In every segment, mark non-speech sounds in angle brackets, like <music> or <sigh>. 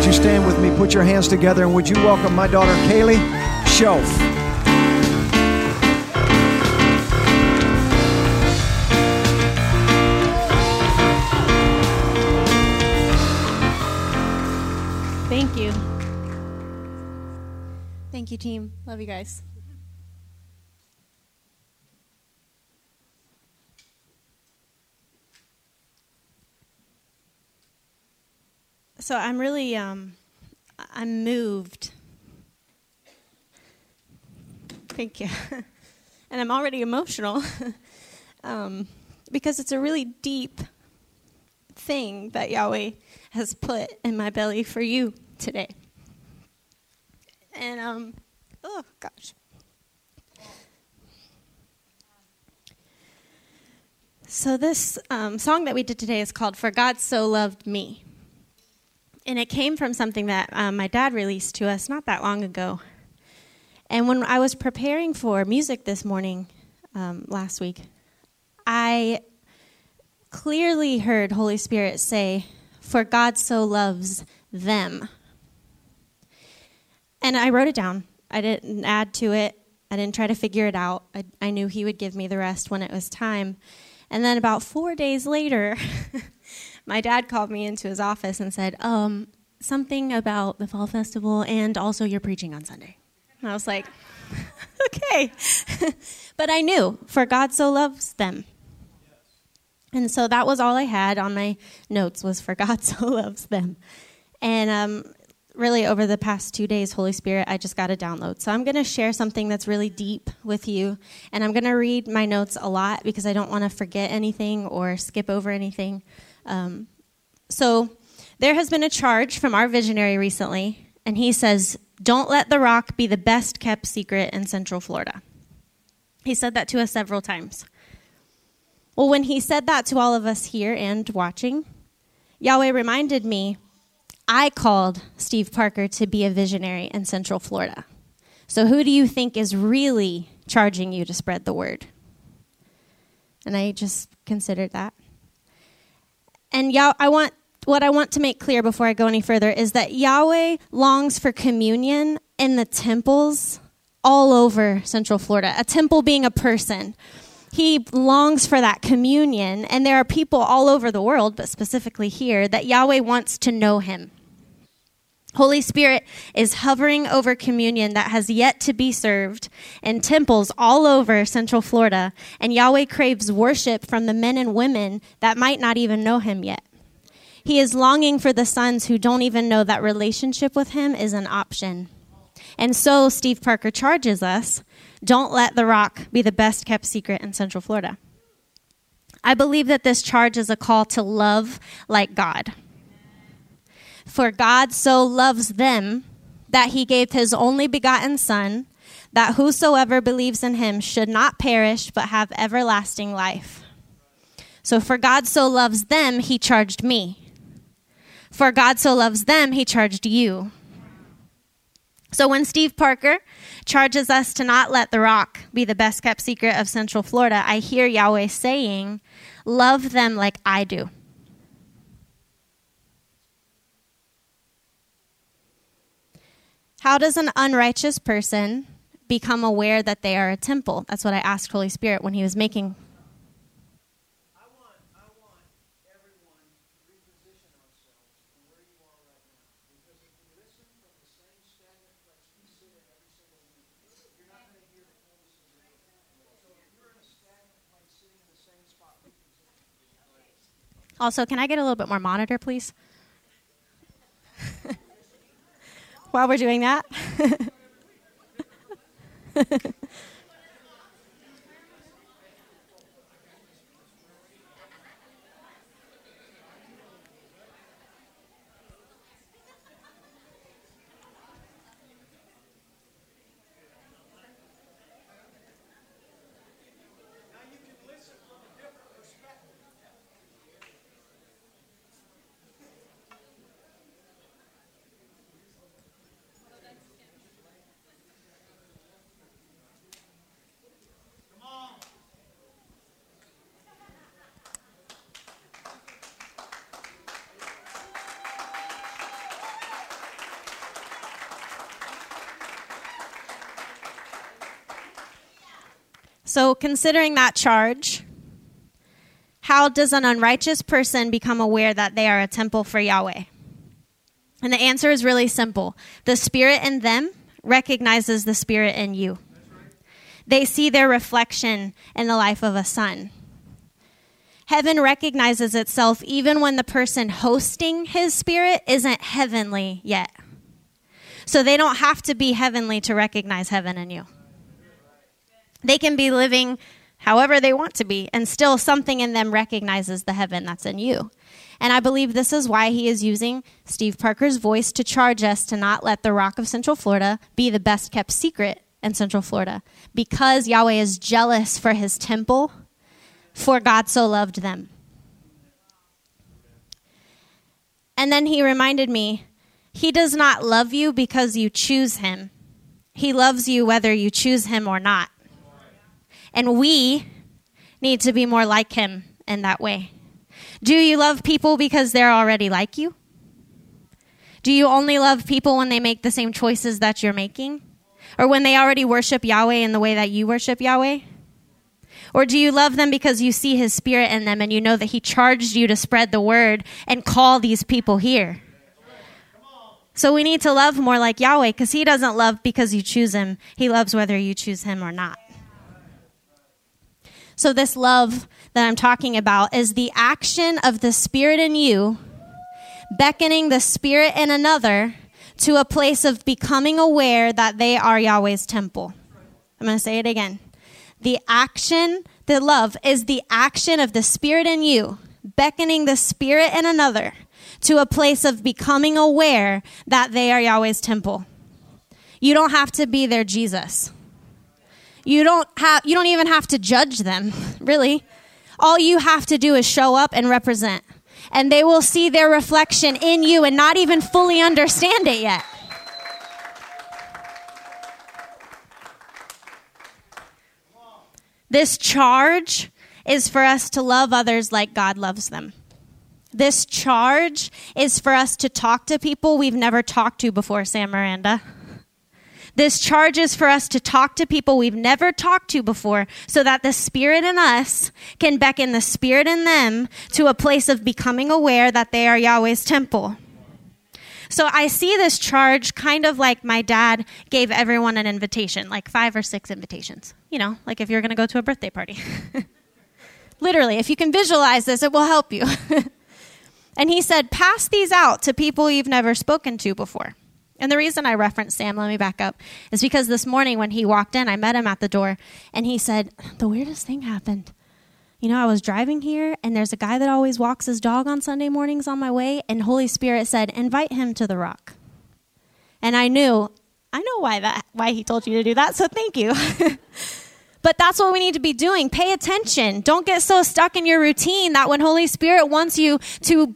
would you stand with me, put your hands together, and would you welcome my daughter, Kaylee Shelf? Thank you. Thank you, team. Love you guys. So I'm really, um, I'm moved. Thank you. <laughs> and I'm already emotional <laughs> um, because it's a really deep thing that Yahweh has put in my belly for you today. And, um, oh gosh. So, this um, song that we did today is called For God So Loved Me. And it came from something that um, my dad released to us not that long ago. And when I was preparing for music this morning, um, last week, I clearly heard Holy Spirit say, For God so loves them. And I wrote it down. I didn't add to it. I didn't try to figure it out. I, I knew He would give me the rest when it was time. And then about four days later, <laughs> my dad called me into his office and said, um, something about the fall festival and also you're preaching on Sunday. And I was like, <laughs> okay. <laughs> but I knew, for God so loves them. And so that was all I had on my notes was for God <laughs> so loves them. And um, really over the past two days, Holy Spirit, I just got a download. So I'm going to share something that's really deep with you. And I'm going to read my notes a lot because I don't want to forget anything or skip over anything. Um, so there has been a charge from our visionary recently, and he says, Don't let the rock be the best kept secret in Central Florida. He said that to us several times. Well, when he said that to all of us here and watching, Yahweh reminded me I called Steve Parker to be a visionary in Central Florida. So, who do you think is really charging you to spread the word? And I just considered that. And Yah- I want what I want to make clear before I go any further is that Yahweh longs for communion in the temples all over Central Florida. A temple being a person. He longs for that communion, and there are people all over the world, but specifically here, that Yahweh wants to know him. Holy Spirit is hovering over communion that has yet to be served in temples all over Central Florida, and Yahweh craves worship from the men and women that might not even know him yet. He is longing for the sons who don't even know that relationship with him is an option. And so Steve Parker charges us don't let the rock be the best kept secret in Central Florida. I believe that this charge is a call to love like God. For God so loves them that he gave his only begotten Son, that whosoever believes in him should not perish but have everlasting life. So, for God so loves them, he charged me. For God so loves them, he charged you. So, when Steve Parker charges us to not let the rock be the best kept secret of Central Florida, I hear Yahweh saying, Love them like I do. How does an unrighteous person become aware that they are a temple? That's what I asked Holy Spirit when he was making. Also, can I get a little bit more monitor, please? While we're doing that. <laughs> So, considering that charge, how does an unrighteous person become aware that they are a temple for Yahweh? And the answer is really simple the spirit in them recognizes the spirit in you. They see their reflection in the life of a son. Heaven recognizes itself even when the person hosting his spirit isn't heavenly yet. So they don't have to be heavenly to recognize heaven in you. They can be living however they want to be, and still something in them recognizes the heaven that's in you. And I believe this is why he is using Steve Parker's voice to charge us to not let the Rock of Central Florida be the best kept secret in Central Florida. Because Yahweh is jealous for his temple, for God so loved them. And then he reminded me, he does not love you because you choose him. He loves you whether you choose him or not. And we need to be more like him in that way. Do you love people because they're already like you? Do you only love people when they make the same choices that you're making? Or when they already worship Yahweh in the way that you worship Yahweh? Or do you love them because you see his spirit in them and you know that he charged you to spread the word and call these people here? So we need to love more like Yahweh because he doesn't love because you choose him. He loves whether you choose him or not. So, this love that I'm talking about is the action of the Spirit in you beckoning the Spirit in another to a place of becoming aware that they are Yahweh's temple. I'm going to say it again. The action, the love, is the action of the Spirit in you beckoning the Spirit in another to a place of becoming aware that they are Yahweh's temple. You don't have to be their Jesus. You don't have you don't even have to judge them, <laughs> really. All you have to do is show up and represent. And they will see their reflection in you and not even fully understand it yet. This charge is for us to love others like God loves them. This charge is for us to talk to people we've never talked to before, Sam Miranda. This charge is for us to talk to people we've never talked to before so that the Spirit in us can beckon the Spirit in them to a place of becoming aware that they are Yahweh's temple. So I see this charge kind of like my dad gave everyone an invitation, like five or six invitations. You know, like if you're going to go to a birthday party. <laughs> Literally, if you can visualize this, it will help you. <laughs> and he said, pass these out to people you've never spoken to before. And the reason I referenced Sam, let me back up, is because this morning when he walked in, I met him at the door and he said, The weirdest thing happened. You know, I was driving here and there's a guy that always walks his dog on Sunday mornings on my way, and Holy Spirit said, Invite him to the rock. And I knew, I know why that why he told you to do that, so thank you. <laughs> But that's what we need to be doing. Pay attention. Don't get so stuck in your routine that when Holy Spirit wants you to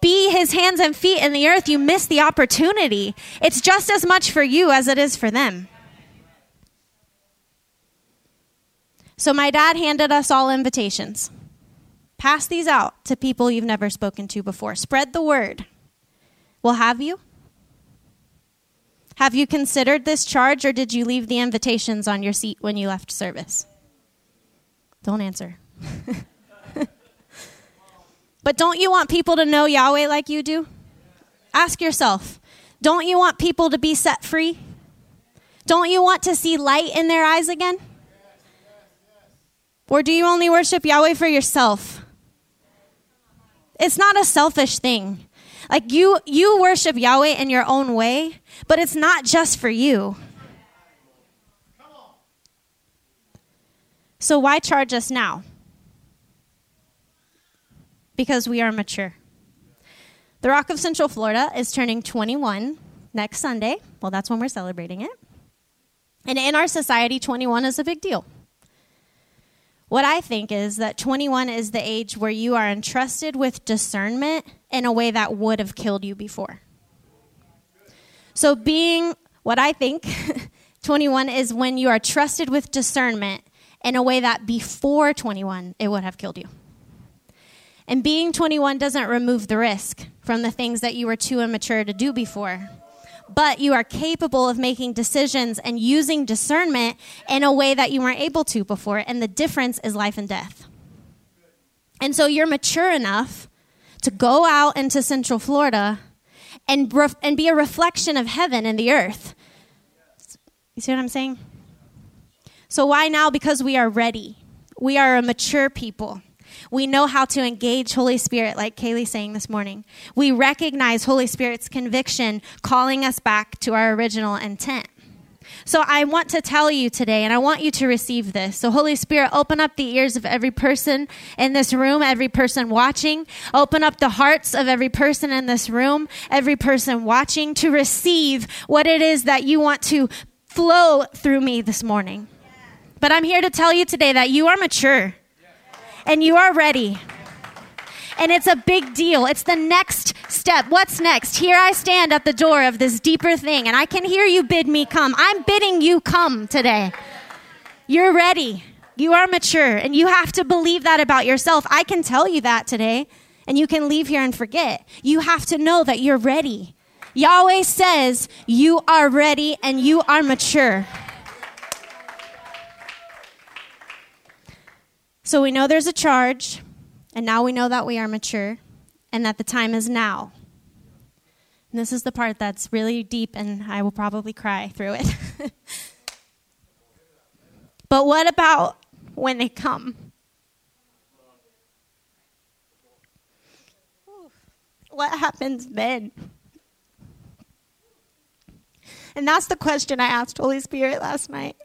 be his hands and feet in the earth, you miss the opportunity. It's just as much for you as it is for them. So, my dad handed us all invitations. Pass these out to people you've never spoken to before. Spread the word. Well, have you? Have you considered this charge, or did you leave the invitations on your seat when you left service? Don't answer. <laughs> but don't you want people to know Yahweh like you do? Ask yourself don't you want people to be set free? Don't you want to see light in their eyes again? Or do you only worship Yahweh for yourself? It's not a selfish thing. Like you you worship Yahweh in your own way, but it's not just for you. So why charge us now? Because we are mature. The Rock of Central Florida is turning 21 next Sunday. Well, that's when we're celebrating it. And in our society, 21 is a big deal. What I think is that 21 is the age where you are entrusted with discernment in a way that would have killed you before. So, being what I think <laughs> 21 is when you are trusted with discernment in a way that before 21 it would have killed you. And being 21 doesn't remove the risk from the things that you were too immature to do before. but you are capable of making decisions and using discernment in a way that you weren't able to before. And the difference is life and death. And so you're mature enough to go out into Central Florida and, ref- and be a reflection of heaven and the earth. You see what I'm saying? So, why now? Because we are ready. We are a mature people. We know how to engage Holy Spirit, like Kaylee saying this morning. We recognize Holy Spirit's conviction calling us back to our original intent. So I want to tell you today, and I want you to receive this. So, Holy Spirit, open up the ears of every person in this room, every person watching. Open up the hearts of every person in this room, every person watching to receive what it is that you want to flow through me this morning. But I'm here to tell you today that you are mature and you are ready. And it's a big deal. It's the next step. What's next? Here I stand at the door of this deeper thing, and I can hear you bid me come. I'm bidding you come today. You're ready. You are mature, and you have to believe that about yourself. I can tell you that today, and you can leave here and forget. You have to know that you're ready. Yahweh says you are ready and you are mature. So we know there's a charge. And now we know that we are mature and that the time is now. And this is the part that's really deep, and I will probably cry through it. <laughs> but what about when they come? What happens then? And that's the question I asked Holy Spirit last night.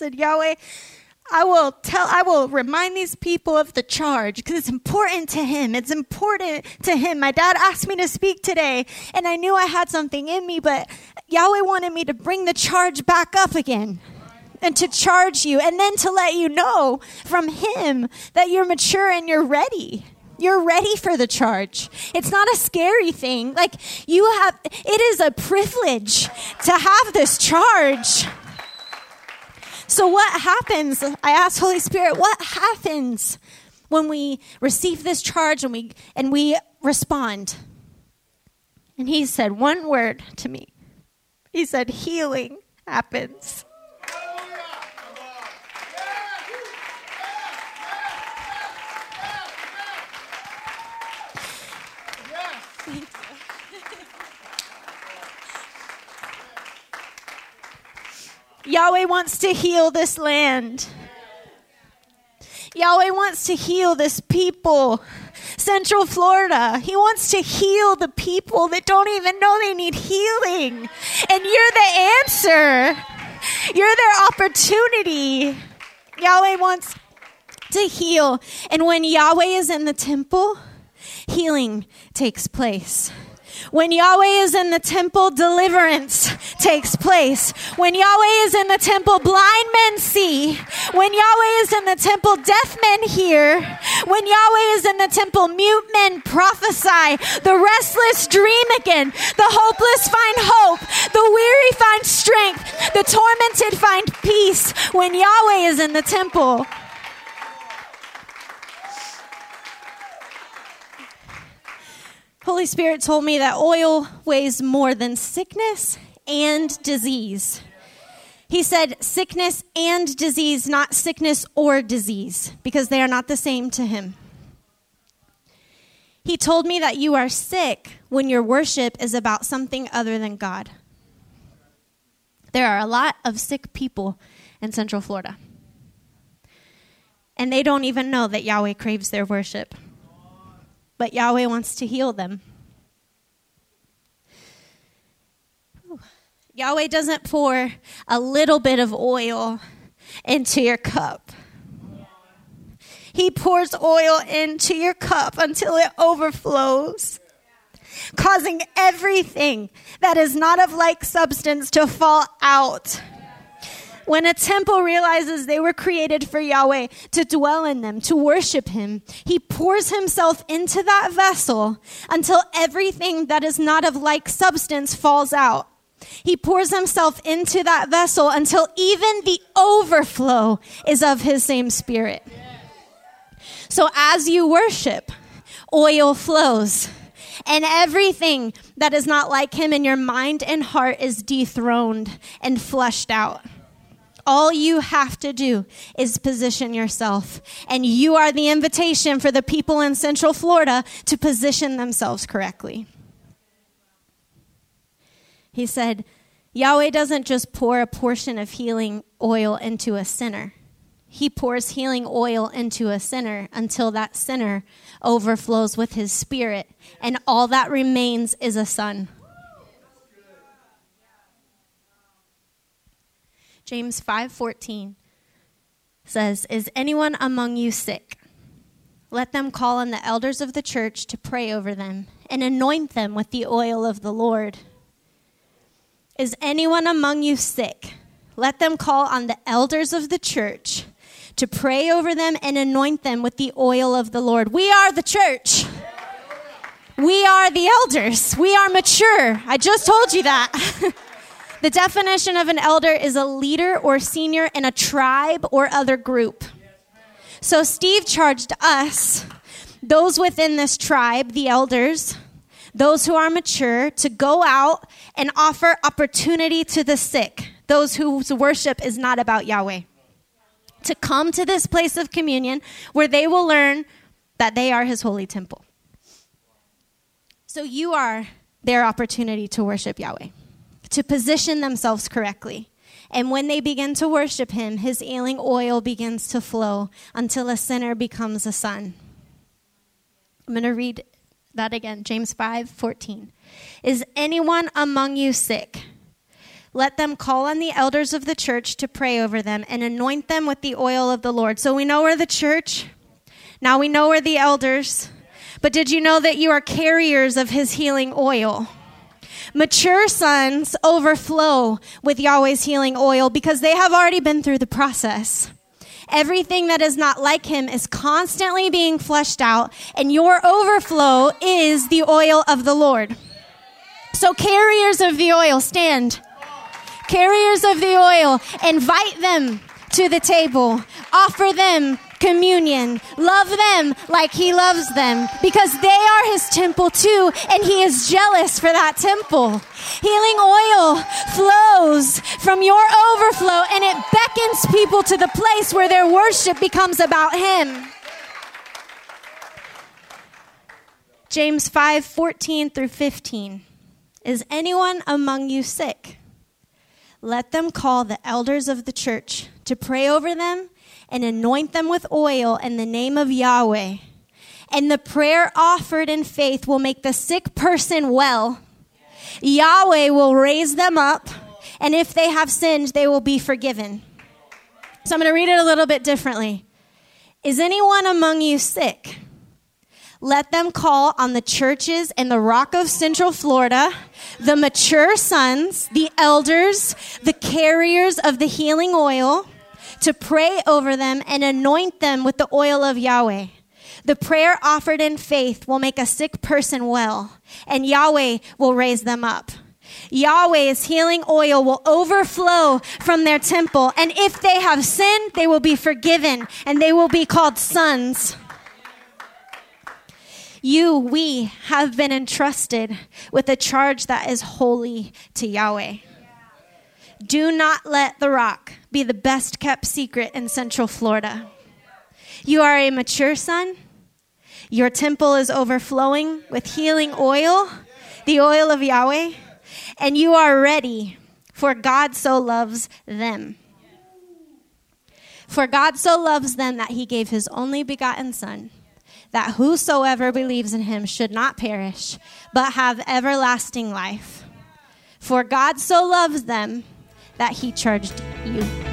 Said, Yahweh, I will tell, I will remind these people of the charge because it's important to him. It's important to him. My dad asked me to speak today and I knew I had something in me, but Yahweh wanted me to bring the charge back up again and to charge you and then to let you know from him that you're mature and you're ready. You're ready for the charge. It's not a scary thing. Like you have, it is a privilege to have this charge. So, what happens? I asked Holy Spirit, what happens when we receive this charge and we, and we respond? And he said one word to me. He said, healing happens. Yahweh wants to heal this land. Yahweh wants to heal this people. Central Florida. He wants to heal the people that don't even know they need healing. And you're the answer. You're their opportunity. Yahweh wants to heal. And when Yahweh is in the temple, healing takes place. When Yahweh is in the temple, deliverance takes place. When Yahweh is in the temple, blind men see. When Yahweh is in the temple, deaf men hear. When Yahweh is in the temple, mute men prophesy. The restless dream again. The hopeless find hope. The weary find strength. The tormented find peace. When Yahweh is in the temple. Holy Spirit told me that oil weighs more than sickness and disease. He said sickness and disease, not sickness or disease, because they are not the same to him. He told me that you are sick when your worship is about something other than God. There are a lot of sick people in Central Florida, and they don't even know that Yahweh craves their worship but Yahweh wants to heal them. Yahweh doesn't pour a little bit of oil into your cup. He pours oil into your cup until it overflows, causing everything that is not of like substance to fall out. When a temple realizes they were created for Yahweh to dwell in them, to worship Him, He pours Himself into that vessel until everything that is not of like substance falls out. He pours himself into that vessel until even the overflow is of his same spirit. So as you worship, oil flows. And everything that is not like him in your mind and heart is dethroned and flushed out. All you have to do is position yourself. And you are the invitation for the people in Central Florida to position themselves correctly. He said, Yahweh doesn't just pour a portion of healing oil into a sinner. He pours healing oil into a sinner until that sinner overflows with his spirit, and all that remains is a son. James 5:14 says, "Is anyone among you sick? Let them call on the elders of the church to pray over them and anoint them with the oil of the Lord." Is anyone among you sick? Let them call on the elders of the church to pray over them and anoint them with the oil of the Lord. We are the church. We are the elders. We are mature. I just told you that. <laughs> the definition of an elder is a leader or senior in a tribe or other group. So Steve charged us, those within this tribe, the elders, those who are mature, to go out and offer opportunity to the sick, those whose worship is not about Yahweh to come to this place of communion where they will learn that they are his holy temple. So you are their opportunity to worship Yahweh, to position themselves correctly. And when they begin to worship him, his healing oil begins to flow until a sinner becomes a son. I'm going to read that again, James 5 14. Is anyone among you sick? Let them call on the elders of the church to pray over them and anoint them with the oil of the Lord. So we know we're the church. Now we know we're the elders. But did you know that you are carriers of his healing oil? Mature sons overflow with Yahweh's healing oil because they have already been through the process. Everything that is not like him is constantly being fleshed out, and your overflow is the oil of the Lord. So, carriers of the oil, stand carriers of the oil, invite them to the table, offer them communion, love them like he loves them because they are his temple too, and he is jealous for that temple. Healing oil flows from your overflow and it beckons people to the place where their worship becomes about him. James 5 14 through 15. Is anyone among you sick? let them call the elders of the church to pray over them and anoint them with oil in the name of Yahweh. And the prayer offered in faith will make the sick person well. Yahweh will raise them up, and if they have sinned, they will be forgiven. So I'm going to read it a little bit differently. Is anyone among you sick? Let them call on the churches in the Rock of Central Florida, the mature sons, the elders, the carriers of the healing oil, to pray over them and anoint them with the oil of Yahweh. The prayer offered in faith will make a sick person well, and Yahweh will raise them up. Yahweh's healing oil will overflow from their temple, and if they have sinned, they will be forgiven, and they will be called sons. You, we have been entrusted with a charge that is holy to Yahweh. Do not let the rock be the best kept secret in Central Florida. You are a mature son. Your temple is overflowing with healing oil, the oil of Yahweh, and you are ready, for God so loves them. For God so loves them that he gave his only begotten Son that whosoever believes in him should not perish, but have everlasting life. For God so loves them that he charged you.